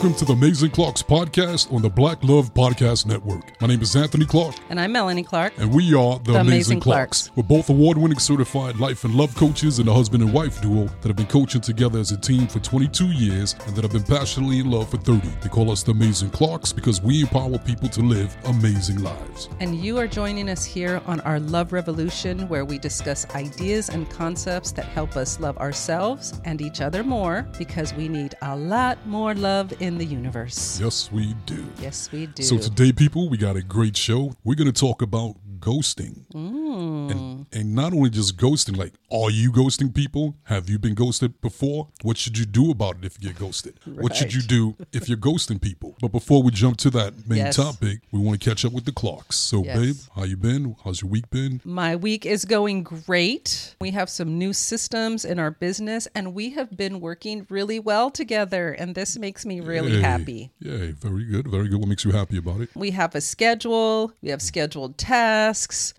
Welcome to the Amazing Clarks podcast on the Black Love Podcast Network. My name is Anthony Clark, And I'm Melanie Clark. and we are the, The Amazing, Amazing Clocks. Clarks. We're both award winning certified life and love coaches and a husband and wife duo that have been coaching together as a team for 22 years and that have been passionately in love for 30. They call us the Amazing Clarks because we empower people to live amazing lives. And you are joining us here on our Love Revolution, where we discuss ideas and concepts that help us love ourselves and each other more because we need a lot more love in the universe. Yes, we do. Yes, we do. So today, people, we got a great show. We're going to talk about ghosting, Mm. and and not only just ghosting. Like, are you ghosting people? Have you been ghosted before? What should you do about it if you get ghosted? What should you do if you're ghosting people? But before we jump to that main Yes. topic, we want to catch up with the Clarks. So, Yes. babe, how you been? How's your week been? My week is going great. We have some new systems in our business, and we have been working really well together. And this makes me really Yay. happy. Yay, very good, very good. What makes you happy about it? We have a schedule, we have scheduled tasks,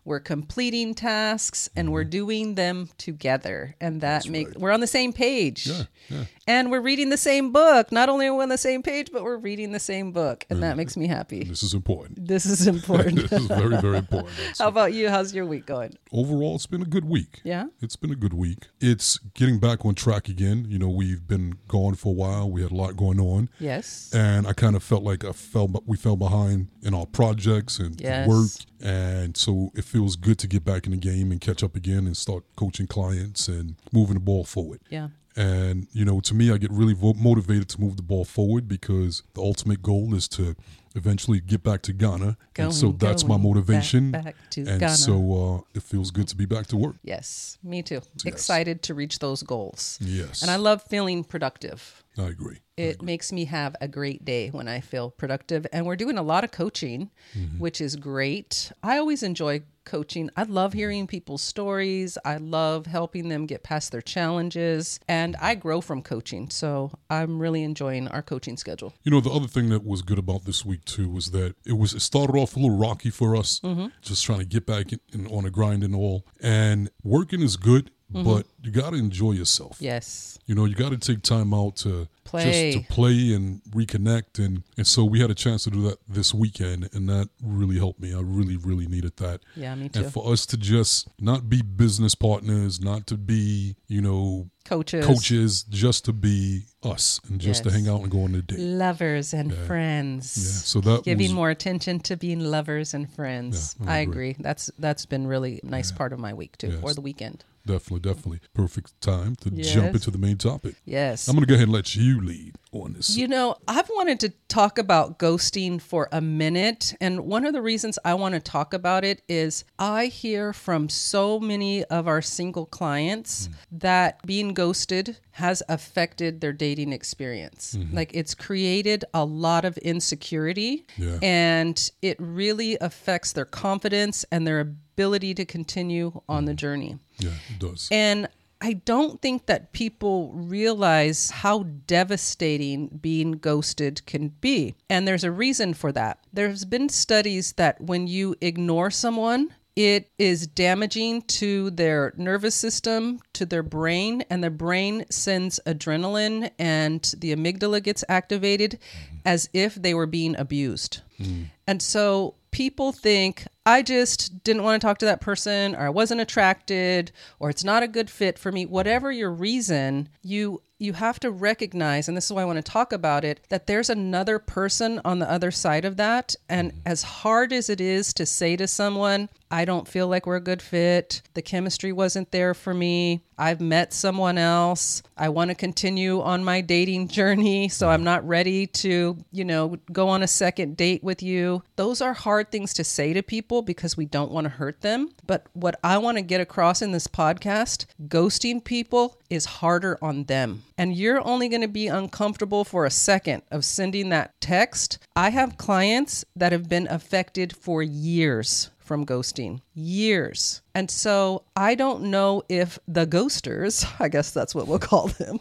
we're completing tasks, and we're mm-hmm. doing them together. And that makes we're on the same page. Yeah, yeah. And we're reading the same book. Not only are we on the same page, but we're reading the same book. And that makes me happy. This is important. This is important. this is very, very important. How about you? How's your week going? overall, it's been a good week. Yeah? It's been a good week. It's getting back on track again. You know, we've been gone for a while. We had a lot going on. Yes. And I kind of felt like I fell, we fell behind in our projects and Yes. work. And so it feels good to get back in the game and catch up again and start coaching clients and moving the ball forward. Yeah. And, you know, to me, I get really vo- motivated to move the ball forward because the ultimate goal is to eventually get back to Ghana. Going, and so that's my motivation. back- back to and Ghana. so uh, it feels good to be back to work. Yes, me too. Excited to reach those goals. Yes. And I love feeling productive. I agree. It makes me have a great day when I feel productive. And we're doing a lot of coaching, which is great. I always enjoy coaching. I love hearing people's stories. I love helping them get past their challenges. And I grow from coaching. So I'm really enjoying our coaching schedule. You know, the other thing that was good about this week too was that it was it started off a little rocky for us, Mm-hmm. just trying to get back in, in, on a grind and all. And working is good, Mm-hmm. but you got to enjoy yourself. Yes. You know, you got to take time out to Play. just to play and reconnect, and and so we had a chance to do that this weekend, and that really helped me. I really, really needed that. Yeah, me too. And for us to just not be business partners, not to be, you know, Coaches. coaches, just to be us and just to hang out and go on a date. Lovers and friends. Yeah, so that giving was, more attention to being lovers and friends. Yeah, I agree. agree. That's that's been really nice part of my week too, or the weekend. Definitely, definitely. Perfect time to jump into the main topic. Yes. I'm going to go ahead and let you lead on this. You know, I've wanted to talk about ghosting for a minute. And one of the reasons I want to talk about it is I hear from so many of our single clients hmm. that being ghosted has affected their dating experience. Mm-hmm. Like it's created a lot of insecurity Yeah. and it really affects their confidence and their ability to continue on the mm. journey. yeah, it does. And I don't think that people realize how devastating being ghosted can be. And there's a reason for that. There's been studies that when you ignore someone, it is damaging to their nervous system, to their brain, and the brain sends adrenaline and the amygdala gets activated mm. as if they were being abused. Mm. And so people think, I just didn't want to talk to that person, or I wasn't attracted, or it's not a good fit for me. Whatever your reason, you you have to recognize, and this is why I want to talk about it, that there's another person on the other side of that. And mm-hmm. as hard as it is to say to someone, I don't feel like we're a good fit, the chemistry wasn't there for me, I've met someone else, I want to continue on my dating journey, so I'm not ready to, you know, go on a second date with you. Those are hard things to say to people because we don't want to hurt them. But what I want to get across in this podcast, ghosting people is harder on them. And you're only going to be uncomfortable for a second of sending that text. I have clients that have been affected for years from ghosting. Years. And so I don't know if the ghosters, I guess that's what we'll call them,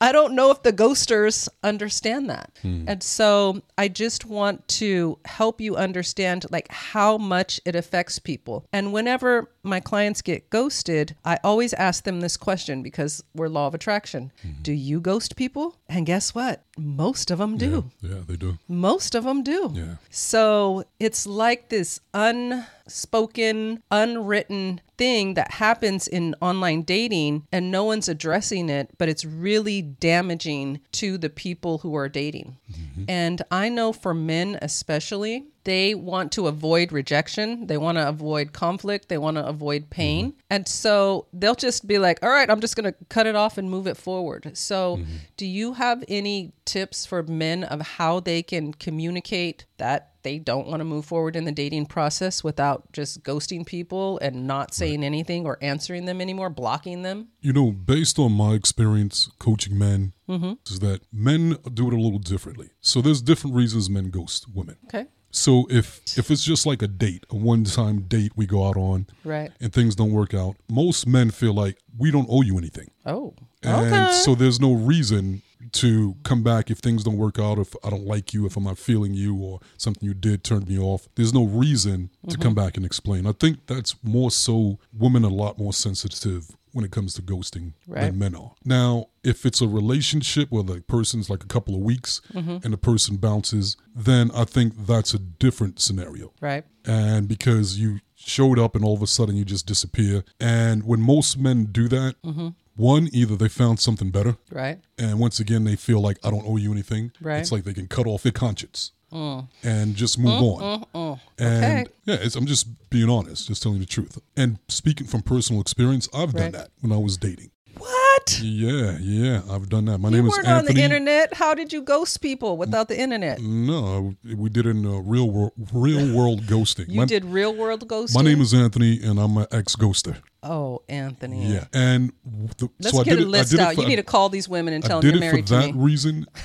I don't know if the ghosters understand that. Hmm. And so I just want to help you understand like how much it affects people. And whenever my clients get ghosted, I always ask them this question because we're law of attraction. Hmm. Do you ghost people? And guess what? Most of them do. Yeah, they do. Most of them do. Yeah. So it's like this unspoken, unwritten thing that happens in online dating and no one's addressing it, but it's really damaging to the people who are dating. Mm-hmm. And I know for men, especially, they want to avoid rejection. They want to avoid conflict. They want to avoid pain. Mm-hmm. And so they'll just be like, all right, I'm just going to cut it off and move it forward. So, mm-hmm. do you have any tips for men of how they can communicate that they don't want to move forward in the dating process without just ghosting people and not saying anything or answering them anymore, blocking them? You know, based on my experience coaching men, mm-hmm. is that men do it a little differently. So there's different reasons men ghost women. Okay. So if if it's just like a date, a one-time date we go out on, Right. and things don't work out, most men feel like we don't owe you anything. Oh. And okay. so there's no reason to come back if things don't work out, if I don't like you, if I'm not feeling you, or something you did turned me off. There's no reason to Mm-hmm. come back and explain. I think that's more so women are a lot more sensitive when it comes to ghosting Right. than men are. Now, if it's a relationship where the person's like a couple of weeks Mm-hmm. and the person bounces, then I think that's a different scenario right. and because you showed up and all of a sudden you just disappear. And when most men do that, Mm-hmm. one, either they found something better, Right. and once again they feel like I don't owe you anything. Right. It's like they can cut off their conscience Uh. and just move uh, on. Uh, and Okay. yeah, it's, I'm just being honest, just telling the truth. And speaking from personal experience, I've Right. done that when I was dating. What? Yeah, yeah, I've done that. My You name is weren't on Anthony. the internet. How did you ghost people without the internet? No, we did it in a real world, real world ghosting. You my, did real world ghosting. my name is Anthony, and I'm an ex ghoster. Oh, Anthony. Yeah, and the, Let's so I get did a it. list I did out. For, you need to call these women and I tell them did you're it for married to that me. reason.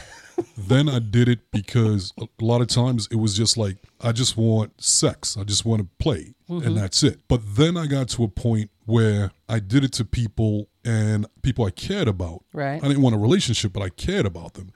then I did it because a lot of times it was just like I just want sex. I just want to play, Mm-hmm. and that's it. But then I got to a point where I did it to people and people I cared about. Right. Mm-hmm. I didn't want a relationship, but I cared about them,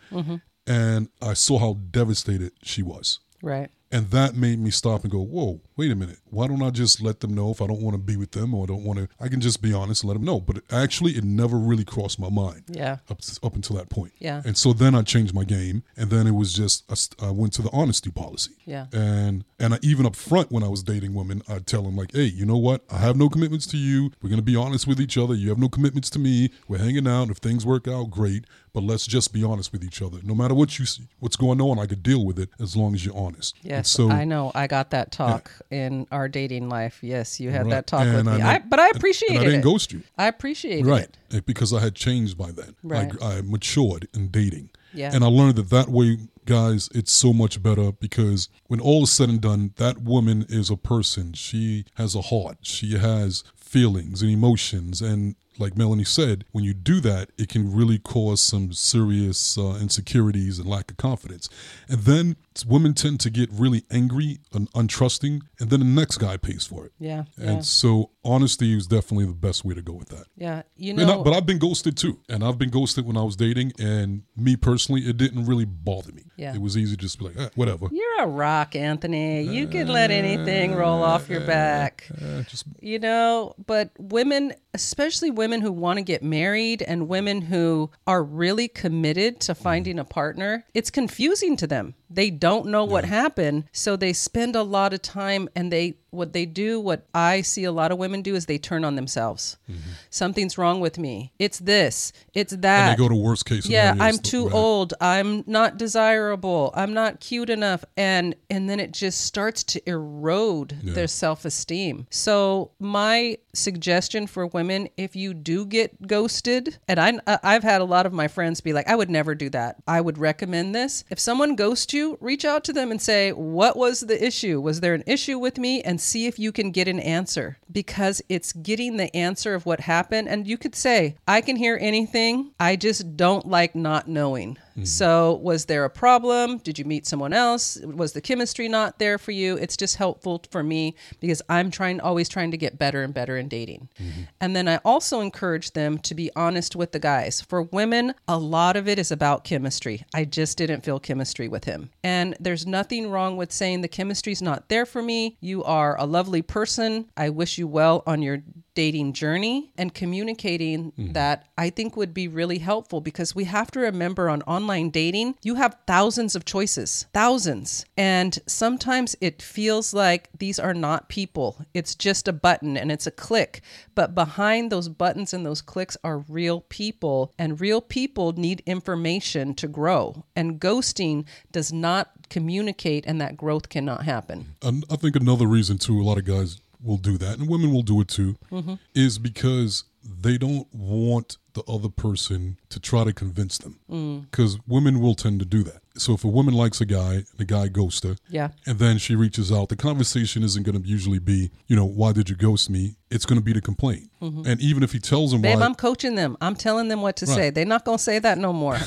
and I saw how devastated she was. Right. And that made me stop and go, whoa, wait a minute. Why don't I just let them know if I don't want to be with them or I don't want to? I can just be honest and let them know. But it, actually, it never really crossed my mind Yeah. up, up until that point. Yeah. And so then I changed my game. And then it was just, I I went to the honesty policy. Yeah. And and I, even up front when I was dating women, I'd tell them, like, hey, you know what? I have no commitments to you. We're going to be honest with each other. You have no commitments to me. We're hanging out. If things work out, great. But let's just be honest with each other. No matter what you see, what's going on, I could deal with it as long as you're honest. And Yes, so, I know. I got that talk in our dating life. Yes, you had Right. that talk And with me. know- I, but I and- appreciated and I didn't it. ghost you. I appreciated Right. it. Because I had changed by then. Right. I, I matured in dating. Yeah. And I learned that that way, guys, it's so much better because when all is said and done, that woman is a person. She has a heart. She has feelings and emotions. And like Melanie said, when you do that, it can really cause some serious uh, insecurities and lack of confidence. And then women tend to get really angry and untrusting, and then the next guy pays for it. Yeah. And Yeah. so honesty is definitely the best way to go with that. Yeah. You And I- know, but I've been ghosted too, and I've been ghosted when I was dating. And me personally, it didn't really bother me. Yeah. it was easy to just be like, eh, whatever. you're a rock, Anthony. You can let anything roll off your back. Eh, just you know but women especially women who want to get married and women who are really committed to finding a partner it's confusing to them they don't know what happened so they spend a lot of time and they what they do what i see a lot of women do is they turn on themselves. Mm-hmm. Something's wrong with me. It's this. It's and that. they go to worst case. yeah i'm too right? old. I'm not desirable. I'm not cute enough. And and then it just starts to erode their self-esteem. So my suggestion for women if you do get ghosted and I, i've had a lot of my friends be like i would never do that. I would recommend this. If someone ghosts you reach out to them and say what was the issue? Was there an issue with me? and see if you can get an answer. Because it's getting the answer of what happened. And you could say i can hear anything. I just don't like not knowing Mm-hmm. So, was there a problem? Did you meet someone else? Was the chemistry not there for you? It's just helpful for me because I'm trying, always trying to get better and better in dating. Mm-hmm. And then I also encourage them to be honest with the guys. For women, a lot of it is about chemistry. I just didn't feel chemistry with him. And there's nothing wrong with saying the chemistry's not there for me. You are a lovely person. I wish you well on your dating journey and communicating mm-hmm. that I think would be really helpful because we have to remember on online dating, you have thousands of choices, thousands. And sometimes it feels like these are not people. It's just a button and it's a click. But behind those buttons and those clicks are real people, and real people need information to grow. And ghosting does not communicate, and that growth cannot happen. And I think another reason too, a lot of guys will do that, and women will do it too, mm-hmm. is because they don't want the other person to try to convince them. Mm. Because women will tend to do that. So if a woman likes a guy, and the guy ghosts her, Yeah. and then she reaches out, the conversation isn't going to usually be, you know, why did you ghost me? It's going to be to complain. Mm-hmm. And even if he tells him Babe, why, I'm coaching them. I'm telling them what to say. They're not going to say that no more.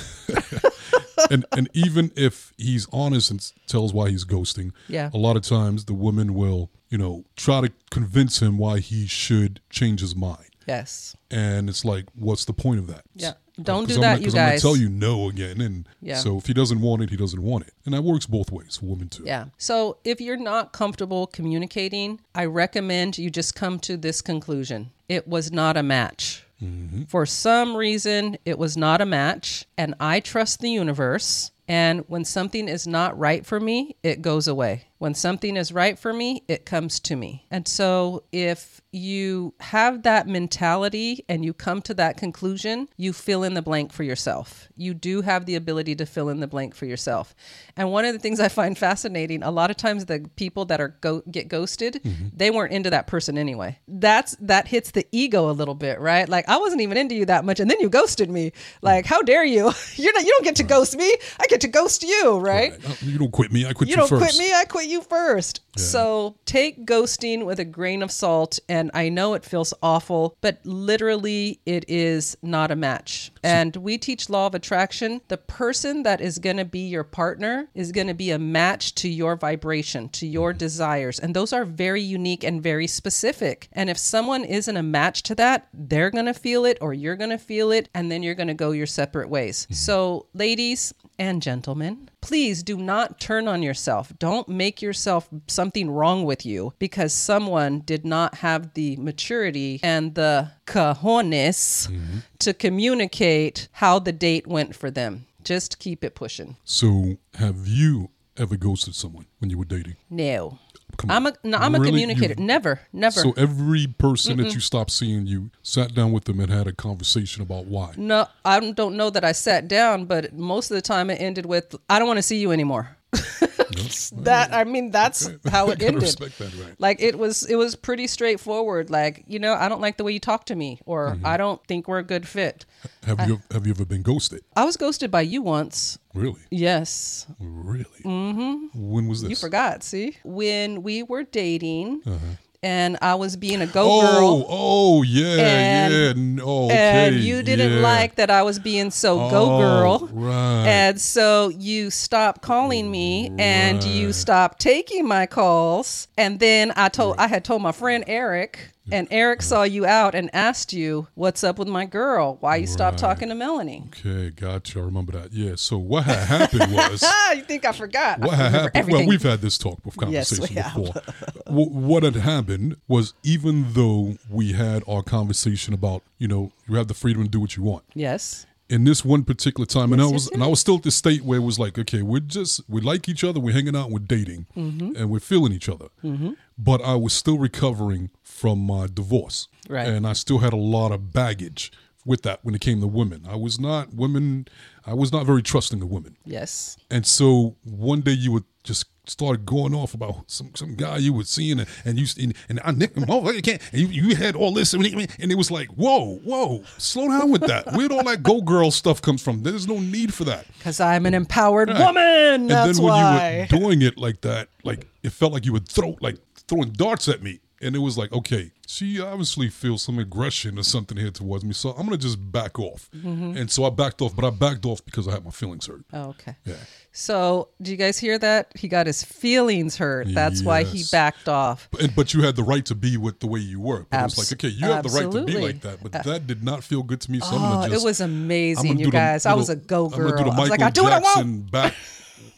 and and even if he's honest and tells why he's ghosting, Yeah. a lot of times the woman will, you know, try to convince him why he should change his mind. yes. And it's like, what's the point of that? Yeah. Uh, Don't do I'm that, not- you 'cause I'm gonna tell you no again, and Yeah. so if he doesn't want it, he doesn't want it, and that works both ways for women too. Yeah. So if you're not comfortable communicating, I recommend you just come to this conclusion. It was not a match. Mm-hmm. For some reason, it was not a match, and I trust the universe. And when something is not right for me, it goes away. When something is right for me, it comes to me. And so if you have that mentality and you come to that conclusion, you fill in the blank for yourself. You do have the ability to fill in the blank for yourself. And one of the things I find fascinating, a lot of times the people that are go- get ghosted, they weren't into that person anyway. That's that hits the ego a little bit, right? Like I wasn't even into you that much and then you ghosted me. Like how dare you? You're not you don't get to ghost me. I get to ghost you, right? Uh, You don't quit me. I quit you, you don't first. quit me i quit you first. So take ghosting with a grain of salt and i know it feels awful but literally it is not a match. And we teach law of attraction. The person that is going to be your partner is going to be a match to your vibration to your mm-hmm. desires. And those are very unique and very specific. And if someone isn't a match to that they're going to feel it or you're going to feel it and then you're going to go your separate ways. Mm-hmm. So ladies and gentlemen, please do not turn on yourself. Don't make yourself something wrong with you because someone did not have the maturity and the cojones mm-hmm. to communicate how the date went for them. Just keep it pushing. So, have you ever ghosted someone when you were dating? No. Come I'm a no, I'm a communicator. Never, never. So every person that you stopped seeing, you sat down with them and had a conversation about why. no, I don't know that I sat down, but most of the time it ended with I don't want to see you anymore. that I mean that's how it ended. that, right? Like it was it was pretty straightforward. Like, you know, I don't like the way you talk to me or Mm-hmm. I don't think we're a good fit. Have you have you ever been ghosted? I was ghosted by you once. Really, Yes. really. Mm-hmm. When was this? You forgot, see? When we were dating Uh-huh. And I was being a go Oh, girl. oh, yeah, And- yeah. No, okay, And you didn't yeah. like that I was being so go Oh, girl. right. And so you stopped calling me and you stopped taking my calls. And then I told I had told my friend Eric and Eric saw you out and asked you, "What's up with my girl? Why you stopped Right. talking to Melanie?" Okay, gotcha. I remember that. Yeah. So what had happened was you think I forgot? what I had happened. everything. Well, we've had this talk of Yes, we conversation have. before. What had happened was even though we had our conversation about you know you have the freedom to do what you want. yes. In this one particular time, and I was and I was still at the state where it was like, okay, we're just we like each other, we're hanging out, we're dating, Mm-hmm. and we're feeling each other. But I was still recovering from my divorce, Right. and I still had a lot of baggage with that when it came to women. I was not women. I was not very trusting of women, Yes. and so one day you would just started going off about some some guy you were seeing and, and you and, and I nicked him oh you can't and you, you had all this and, it was like whoa whoa slow down with that where'd all that go girl stuff comes from there's no need for that Because I'm an empowered woman. and That's then when why. you were doing it like that like it felt like you would throw like throwing darts at me and it was like, okay, she obviously feels some aggression or something here towards me, so I'm gonna just back off. Mm-hmm. And so I backed off, but I backed off because I had my feelings hurt. Oh, okay. Yeah. So, do you guys hear that? He got his feelings hurt. That's why he backed off. But, but you had the right to be with the way you were. But it was like, okay, you have the right to be like that, but that did not feel good to me. So I'm Oh, just it was amazing, you do the guys. I was a go girl. I was like, I do what I want. Back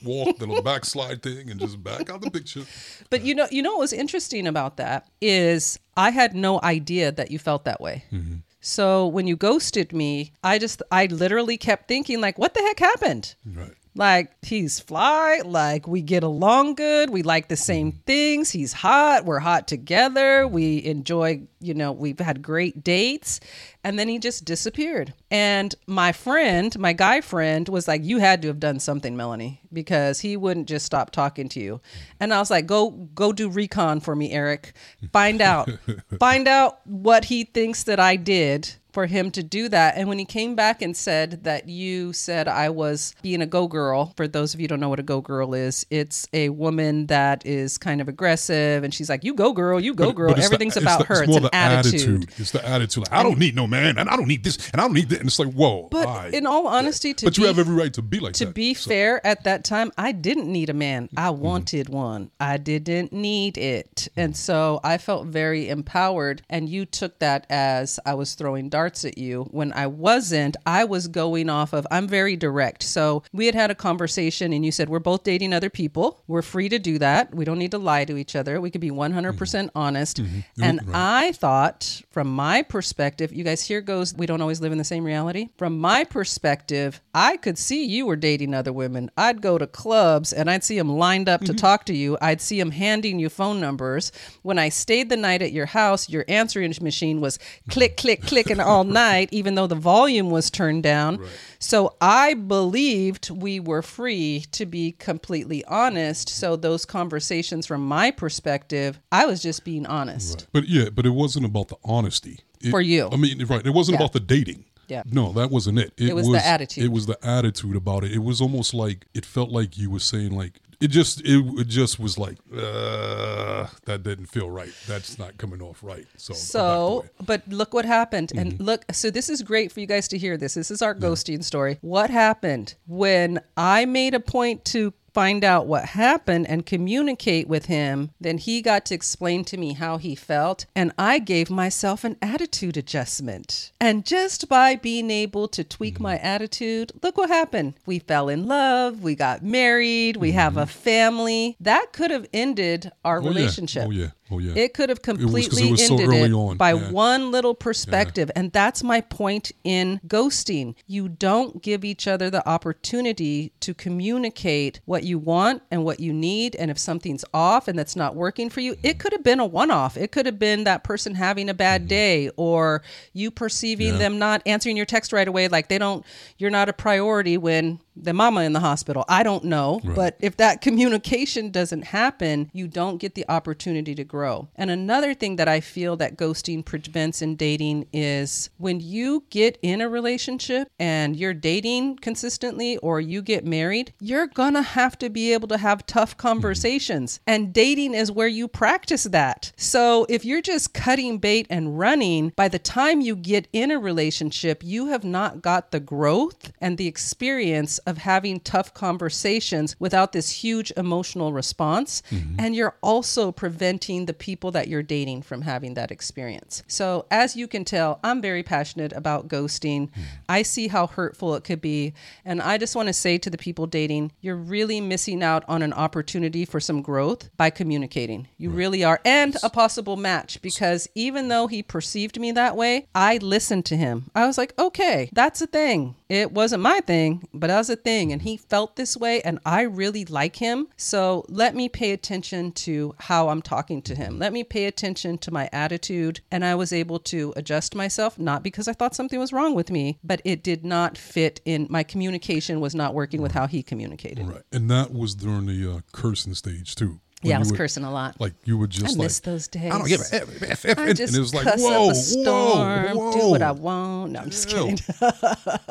walk, the little backslide thing, and just back out the picture. But you know, you know what was interesting about that is I had no idea that you felt that way. Mm-hmm. So when you ghosted me, I just I literally kept thinking like, what the heck happened? Right. Like he's fly, like we get along good, we like the same mm-hmm. things. He's hot, we're hot together. We enjoy, you know, we've had great dates. And then he just disappeared. And my friend, my guy friend was like, "You had to have done something, Melanie, because he wouldn't just stop talking to you." And I was like, "Go go do recon for me, Eric. Find out. Find out what he thinks that I did." For him to do that. And when he came back and said that you said I was being a go girl, for those of you who don't know what a go girl is, it's a woman that is kind of aggressive and she's like, You go girl, you go But- girl. but it's the- Everything's it's about the- her. It's It's, more an the attitude. It's the attitude. Like, I don't need no man, and I don't need this, and I don't need that. And it's like, whoa. But right. in all honesty, to but you have every right to be like to that. be So- fair, at that time, I didn't need a man. I Mm-hmm. wanted one. I didn't need it. And so I felt very empowered. And you took that as I was throwing darts at you. When I wasn't, I was going off of, I'm very direct. So we had had a conversation and you said, We're both dating other people. We're free to do that. We don't need to lie to each other. We could be 100% mm-hmm. honest. Mm-hmm. And I thought, from my perspective, you guys, here goes, we don't always live in the same reality. From my perspective, I could see you were dating other women. I'd go to clubs and I'd see them lined up to mm-hmm. talk to you. I'd see them handing you phone numbers. When I stayed the night at your house, your answering machine was click, click, clicking all night, even though the volume was turned down. So I believed we were free to be completely honest. So those conversations, from my perspective, I was just being honest. But yeah, but it wasn't about the honesty. It- For you. I mean, right. It wasn't Yeah. about the dating. Yeah. No, that wasn't it. It was the attitude. It was the attitude about it. It was almost like it felt like you were saying like it just it, it just was like uh, that didn't feel right. That's not coming off right. So So, but look what happened. And Mm-hmm. look, so this is great for you guys to hear this. This is our ghosting story. What happened when I made a point to find out what happened and communicate with him, then he got to explain to me how he felt. And I gave myself an attitude adjustment. And just by being able to tweak Mm-hmm. my attitude, look what happened. We fell in love, we got married, we have a family. That could have ended our Mm-hmm. Oh, yeah. relationship. Oh yeah. Oh yeah. It could have completely it was so ended early it on. by Yeah. one little perspective. And that's my point in ghosting. You don't give each other the opportunity to communicate what you want and what you need. And if something's off and that's not working for you, it could have been a one off. It could have been that person having a bad day or you perceiving Mm-hmm. Yeah. them not answering your text right away. Like they don't, you're not a priority when the mama in the hospital. I don't know. But if that communication doesn't happen, you don't get the opportunity to grow. And another thing that I feel that ghosting prevents in dating is when you get in a relationship and you're dating consistently or you get married, you're going to have to be able to have tough mm-hmm. conversations. And dating is where you practice that. So if you're just cutting bait and running, by the time you get in a relationship, you have not got the growth and the experience of having tough conversations without this huge emotional response. Mm-hmm. And you're also preventing the people that you're dating from having that experience. So, as you can tell, I'm very passionate about ghosting. I see how hurtful it could be. And I just want to say to the people dating, you're really missing out on an opportunity for some growth by communicating. You really are. And a possible match because even though he perceived me that way, I listened to him. I was like, okay, that's a thing. It wasn't my thing, but was a thing. And he felt this way, and I really like him. So let me pay attention to how I'm talking to him. Let me pay attention to my attitude. And I was able to adjust myself, not because I thought something was wrong with me, but it did not fit in my communication, was not working with how he communicated. Right. And that was during the uh, cursing stage too. Yeah, I was would- cursing a lot. Like you would I just like miss those days. I don't give a F, F, F, I and it was like whoa, up a storm, whoa, do what I want. No, I'm just kidding.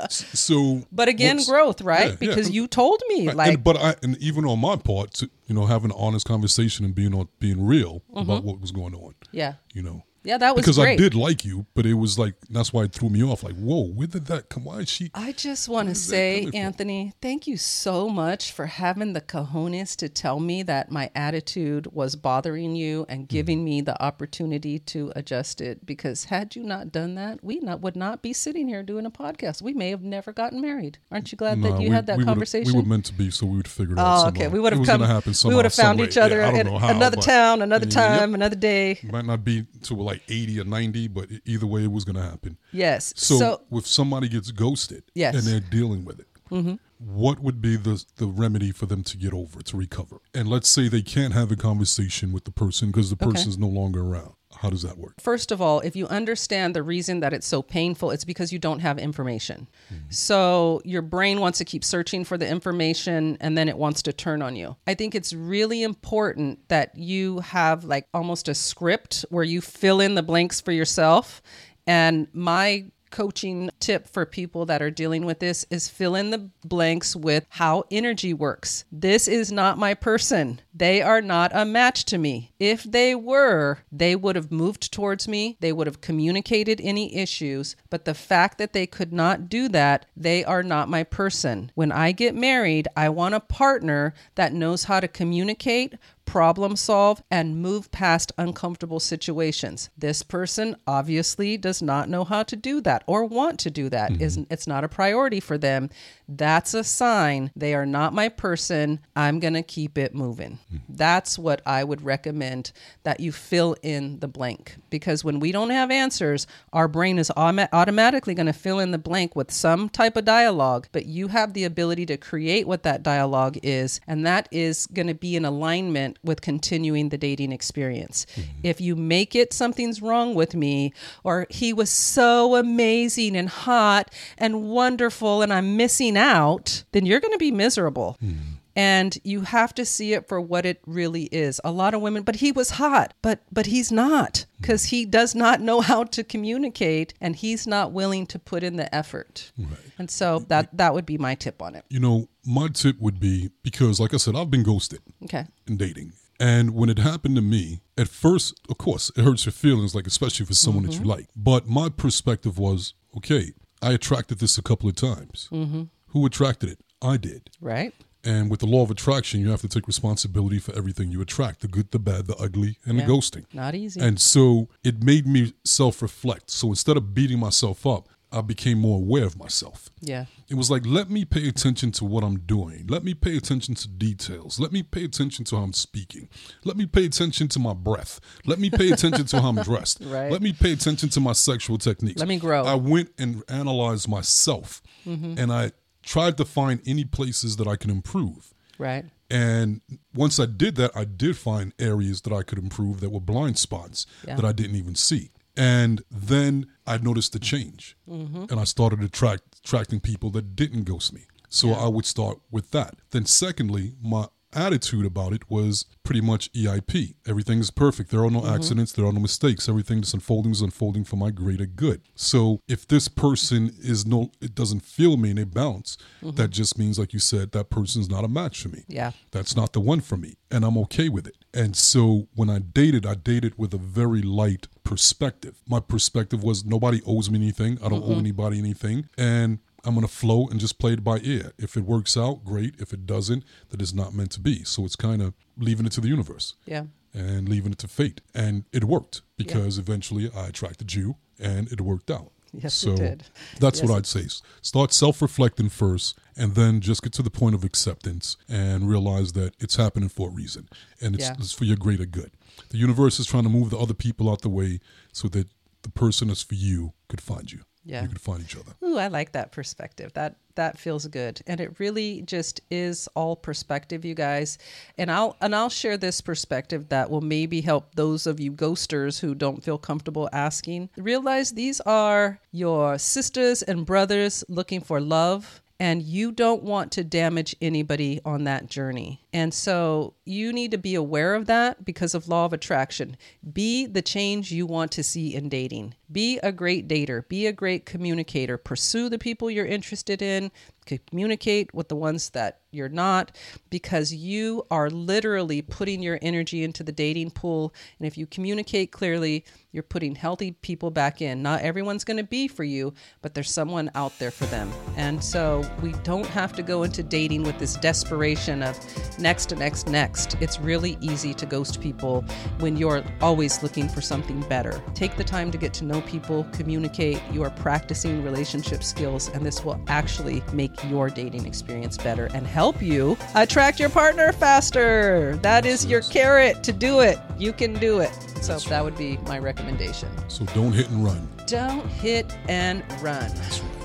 So, But again, growth, right? yeah, yeah. because you told me, Right, like, and, but I and even on my part, to, you know, having an honest conversation and being on being real Mm-hmm. about what was going on. Yeah. You know, Yeah, that was because great. I did like you, but it was like that's why it threw me off. Like, whoa, where did that come? Why is she? I just want to say, coming from? Anthony, thank you so much for having the cojones to tell me that my attitude was bothering you and Mm-hmm. giving me the opportunity to adjust it. Because had you not done that, we not, would not be sitting here doing a podcast. We may have never gotten married. Aren't you glad that you we- had that we conversation? We were meant to be, so we would figure it out. Oh, somehow. okay. We would have come. happen we would have found each other Yeah, at how, another but- town, another time, another day. Might not be to like 80 or 90, but either way, it was going to happen. Yes. So, So, if somebody gets ghosted Yes. and they're dealing with it, mm-hmm. what would be the, the remedy for them to get over, to recover? And let's say they can't have a conversation with the person because the Okay. person's no longer around. How does that work? First of all, if you understand the reason that it's so painful, it's because you don't have information. So your brain wants to keep searching for the information and then it wants to turn on you. I think it's really important that you have like almost a script where you fill in the blanks for yourself. And my coaching tip for people that are dealing with this is fill in the blanks with how energy works. This is not my person. They are not a match to me. If they were, they would have moved towards me. They would have communicated any issues. But the fact that they could not do that, they are not my person. When I get married, I want a partner that knows how to communicate, problem solve, and move past uncomfortable situations. This person obviously does not know how to do that or want to do that. Mm-hmm. Is It's not a priority for them. That's a sign they are not my person. I'm going to keep it moving. That's what I would recommend that you fill in the blank because when we don't have answers, our brain is automa- automatically going to fill in the blank with some type of dialogue, but you have the ability to create what that dialogue is, and that is going to be in alignment with continuing the dating experience. Mm-hmm. If you make it something's wrong with me, or he was so amazing and hot and wonderful, and I'm missing out, then you're going to be miserable. Hmm. And you have to see it for what it really is. A lot of women, but he was hot, but but he's not because he does not know how to communicate and he's not willing to put in the effort. And so that that would be my tip on it. You know, my tip would be because, like I said, I've been ghosted Okay. in dating. And when it happened to me, at first, of course, it hurts your feelings, like especially for someone that you mm-hmm. like. But my perspective was, okay, I attracted this a couple of times. Mm-hmm. Who attracted it? I did. Right? And with the law of attraction, you have to take responsibility for everything you attract the good, the bad, the ugly, and Yeah. the ghosting. Not easy. And so it made me self reflect. So instead of beating myself up, I became more aware of myself. yeah. It was like, let me pay attention to what I'm doing. Let me pay attention to details. Let me pay attention to how I'm speaking. Let me pay attention to my breath. Let me pay attention to how I'm dressed. Right. Let me pay attention to my sexual techniques. Let me grow. I went and analyzed myself mm-hmm. and I tried to find any places that I can improve. Right. And once I did that, I did find areas that I could improve that were blind spots Yeah. that I didn't even see. And then I noticed the change, Mm-hmm. and I started attract, attracting people that didn't ghost me. So I would start with that. Then, secondly, my attitude about it was pretty much EIP. Everything is perfect. There are no Mm-hmm. accidents. There are no mistakes. Everything that's unfolding is unfolding for my greater good. So if this person is no, it doesn't feel me and they bounce, that just means, like you said, that person's not a match for me Mm-hmm. Yeah. that's not the one for me and i'm okay with it and so when i dated i dated with a very light perspective my perspective was nobody owes me anything i don't owe anybody anything and i'm going to flow and just play it by ear if it works out great if it doesn't that is not meant to be so it's kind of leaving it to the universe Yeah. and leaving it to fate and it worked because eventually i attracted you and it worked out Yes, it so did. that's Yes. what I'd say. Start self reflecting first, and then just get to the point of acceptance and realize that it's happening for a reason and it's, Yeah. it's for your greater good. The universe is trying to move the other people out the way so that the person that's for you could find you. Yeah. You could find each other. Ooh, I like that perspective. That that feels good. And it really just is all perspective, you guys. And I'll and I'll share this perspective that will maybe help those of you ghosters who don't feel comfortable asking. Realize these are your sisters and brothers looking for love and you don't want to damage anybody on that journey. And so you need to be aware of that because of law of attraction. Be the change you want to see in dating. Be a great dater, be a great communicator, pursue the people you're interested in, communicate with the ones that you're not because you are literally putting your energy into the dating pool. And if you communicate clearly you're putting healthy people back in. Not everyone's going to be for you but there's someone out there for them. And so we don't have to go into dating with this desperation of next next next. It's really easy to ghost people when you're always looking for something better. Take the time to get to know people communicate you are practicing relationship skills and this will actually make your dating experience better and help you attract your partner faster. That is your carrot to do it. You can do it. So That's that would be my recommendation. So don't hit and run. Don't hit and run.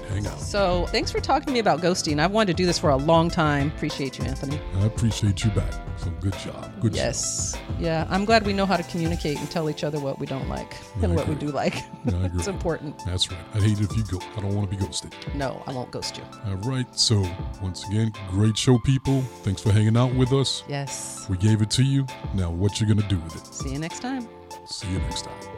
Hang out. So thanks for talking to me about ghosting. I've wanted to do this for a long time. Appreciate you, Anthony. I appreciate you back. So good job. Good job. Yes. Yeah. I'm glad we know how to communicate and tell each other what we don't like and I what we do like. I it's important. That's right. I'd hate it if you go. I don't want to be ghosted. No, I won't ghost you. All right. So once again, great show, people. Thanks for hanging out with us. Yes. We gave it to you. Now, what you gonna do with it? See you next time. See you next time.